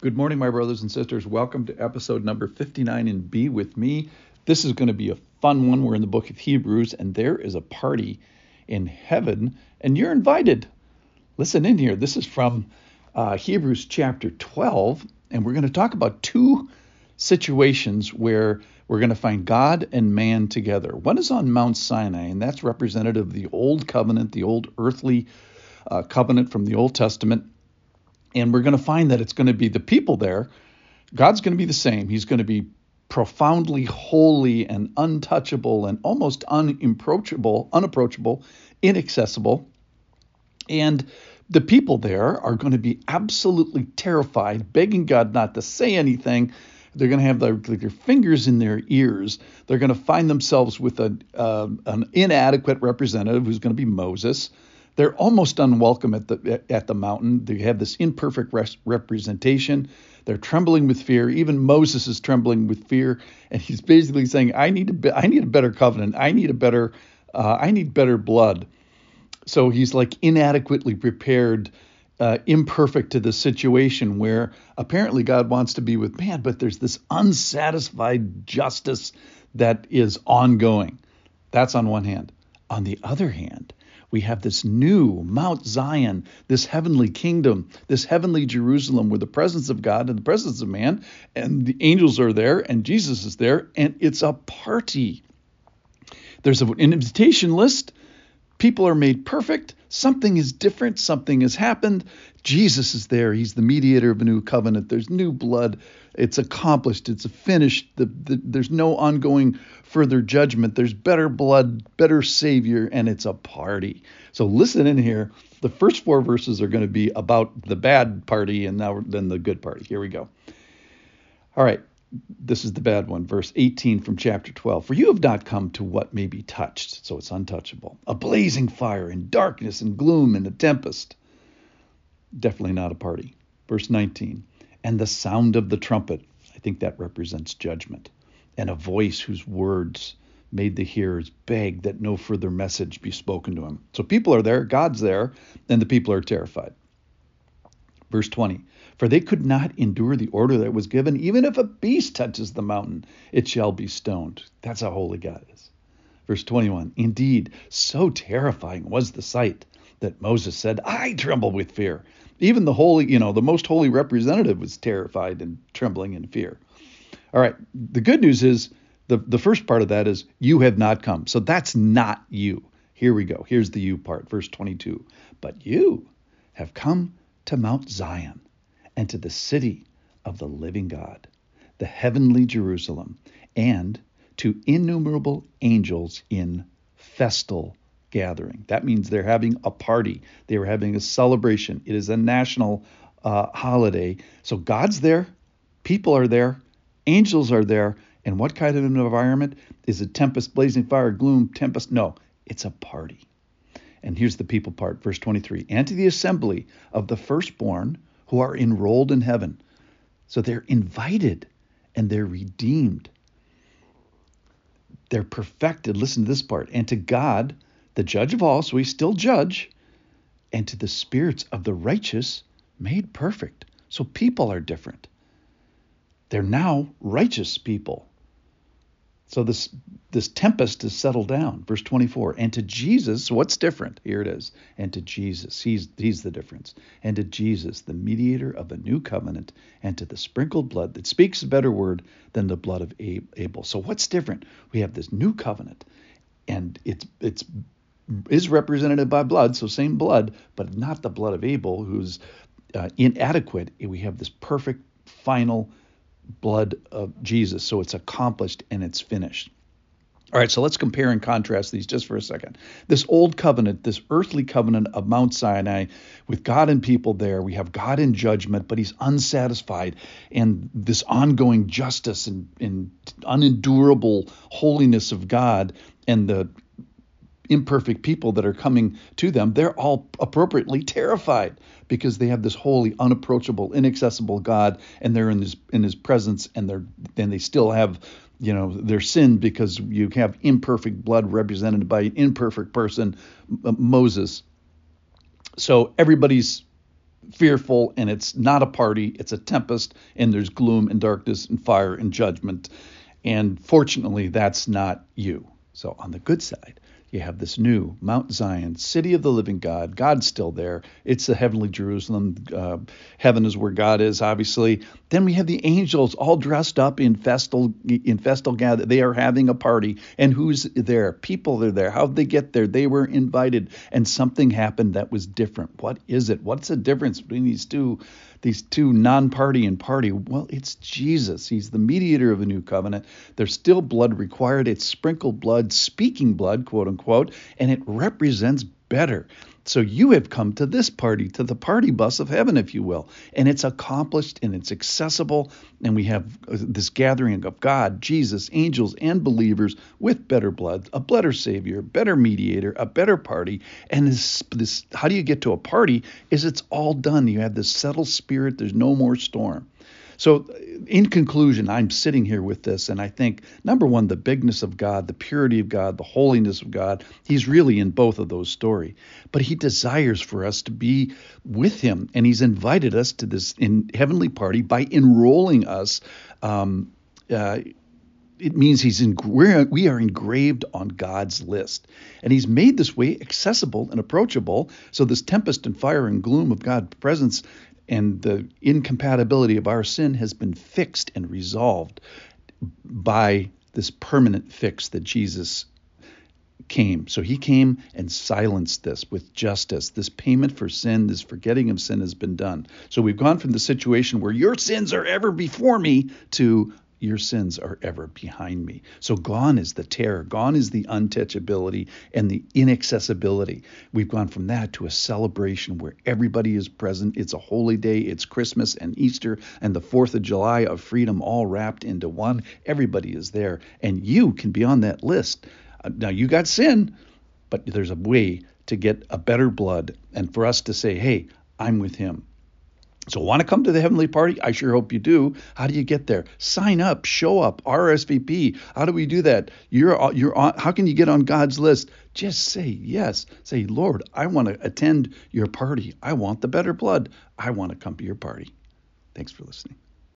Good morning, my brothers and sisters. Welcome to episode number 59 and Be with me. This is going to be a fun one. We're in the book of Hebrews, and there is a party in heaven, and you're invited. Listen in here. This is from uh, Hebrews chapter 12, and we're going to talk about two situations where we're going to find God and man together. One is on Mount Sinai, and that's representative of the old covenant, the old earthly uh, covenant from the Old Testament and we're going to find that it's going to be the people there. God's going to be the same. He's going to be profoundly holy and untouchable and almost unapproachable, unapproachable, inaccessible. And the people there are going to be absolutely terrified, begging God not to say anything. They're going to have their, their fingers in their ears. They're going to find themselves with a, uh, an inadequate representative who's going to be Moses. They're almost unwelcome at the at the mountain. They have this imperfect res- representation. They're trembling with fear. Even Moses is trembling with fear, and he's basically saying, "I need a be- I need a better covenant. I need a better uh, I need better blood." So he's like inadequately prepared, uh, imperfect to the situation where apparently God wants to be with man, but there's this unsatisfied justice that is ongoing. That's on one hand. On the other hand, we have this new Mount Zion, this heavenly kingdom, this heavenly Jerusalem where the presence of God and the presence of man and the angels are there and Jesus is there and it's a party. There's an invitation list. People are made perfect. Something is different. Something has happened. Jesus is there. He's the mediator of a new covenant. There's new blood. It's accomplished. It's finished. The, the, there's no ongoing further judgment. There's better blood, better Savior, and it's a party. So listen in here. The first four verses are going to be about the bad party and now then the good party. Here we go. All right. This is the bad one, verse 18 from chapter 12. For you have not come to what may be touched, so it's untouchable. A blazing fire and darkness and gloom and a tempest. Definitely not a party. Verse 19. And the sound of the trumpet. I think that represents judgment and a voice whose words made the hearers beg that no further message be spoken to him. So people are there, God's there, and the people are terrified. Verse 20 For they could not endure the order that was given, even if a beast touches the mountain, it shall be stoned. That's how holy God is. Verse 21 Indeed, so terrifying was the sight that Moses said, I tremble with fear. Even the holy, you know, the most holy representative was terrified and trembling in fear. All right. The good news is the, the first part of that is you have not come. So that's not you. Here we go. Here's the you part, verse 22. But you have come to Mount Zion and to the city of the living God, the heavenly Jerusalem, and to innumerable angels in festal gathering. That means they're having a party, they were having a celebration. It is a national uh, holiday. So God's there, people are there, Angels are there. And what kind of an environment? Is it tempest, blazing fire, gloom, tempest? No, it's a party. And here's the people part, verse 23 and to the assembly of the firstborn who are enrolled in heaven. So they're invited and they're redeemed. They're perfected. Listen to this part. And to God, the judge of all, so we still judge, and to the spirits of the righteous made perfect. So people are different. They're now righteous people. So this this tempest is settled down. Verse 24. And to Jesus, what's different? Here it is. And to Jesus, he's he's the difference. And to Jesus, the mediator of a new covenant, and to the sprinkled blood that speaks a better word than the blood of Abel. So what's different? We have this new covenant, and it's it's is represented by blood, so same blood, but not the blood of Abel, who's uh, inadequate. We have this perfect final blood of Jesus. So it's accomplished and it's finished. All right, so let's compare and contrast these just for a second. This old covenant, this earthly covenant of Mount Sinai with God and people there, we have God in judgment, but he's unsatisfied. And this ongoing justice and, and unendurable holiness of God and the imperfect people that are coming to them, they're all appropriately terrified because they have this holy, unapproachable, inaccessible God, and they're in his in his presence, and they're and they still have you know their sin because you have imperfect blood represented by an imperfect person, Moses. So everybody's fearful and it's not a party, it's a tempest, and there's gloom and darkness and fire and judgment. And fortunately, that's not you. So, on the good side, you have this new Mount Zion, city of the living God. God's still there. It's the heavenly Jerusalem. Uh, heaven is where God is, obviously. Then we have the angels all dressed up in festal in festal gather. They are having a party, and who's there? People are there. How'd they get there? They were invited, and something happened that was different. What is it? What's the difference between these two these two non-party and party? Well, it's Jesus. He's the mediator of a new covenant. There's still blood required. It's sprinkled blood, speaking blood, quote unquote, and it represents better. So you have come to this party, to the party bus of heaven, if you will. And it's accomplished and it's accessible. And we have uh, this gathering of God, Jesus, angels, and believers with better blood, a better Savior, better mediator, a better party. And this, this how do you get to a party? Is it's all done. You have this settled spirit, there's no more storm. So, in conclusion, I'm sitting here with this, and I think number one, the bigness of God, the purity of God, the holiness of God, He's really in both of those stories. But He desires for us to be with Him, and He's invited us to this in heavenly party by enrolling us. Um, uh, it means he's in, we're, we are engraved on God's list. And he's made this way accessible and approachable. So this tempest and fire and gloom of God's presence and the incompatibility of our sin has been fixed and resolved by this permanent fix that Jesus came. So he came and silenced this with justice. This payment for sin, this forgetting of sin has been done. So we've gone from the situation where your sins are ever before me to your sins are ever behind me. So gone is the terror, gone is the untouchability and the inaccessibility. We've gone from that to a celebration where everybody is present. It's a holy day, it's Christmas and Easter and the 4th of July of freedom all wrapped into one. Everybody is there, and you can be on that list. Uh, now, you got sin, but there's a way to get a better blood and for us to say, hey, I'm with him. So, want to come to the Heavenly Party? I sure hope you do. How do you get there? Sign up, show up, RSVP. How do we do that? You're uh, you're on. How can you get on God's list? Just say yes. Say, Lord, I want to attend your party. I want the better blood. I want to come to your party. Thanks for listening.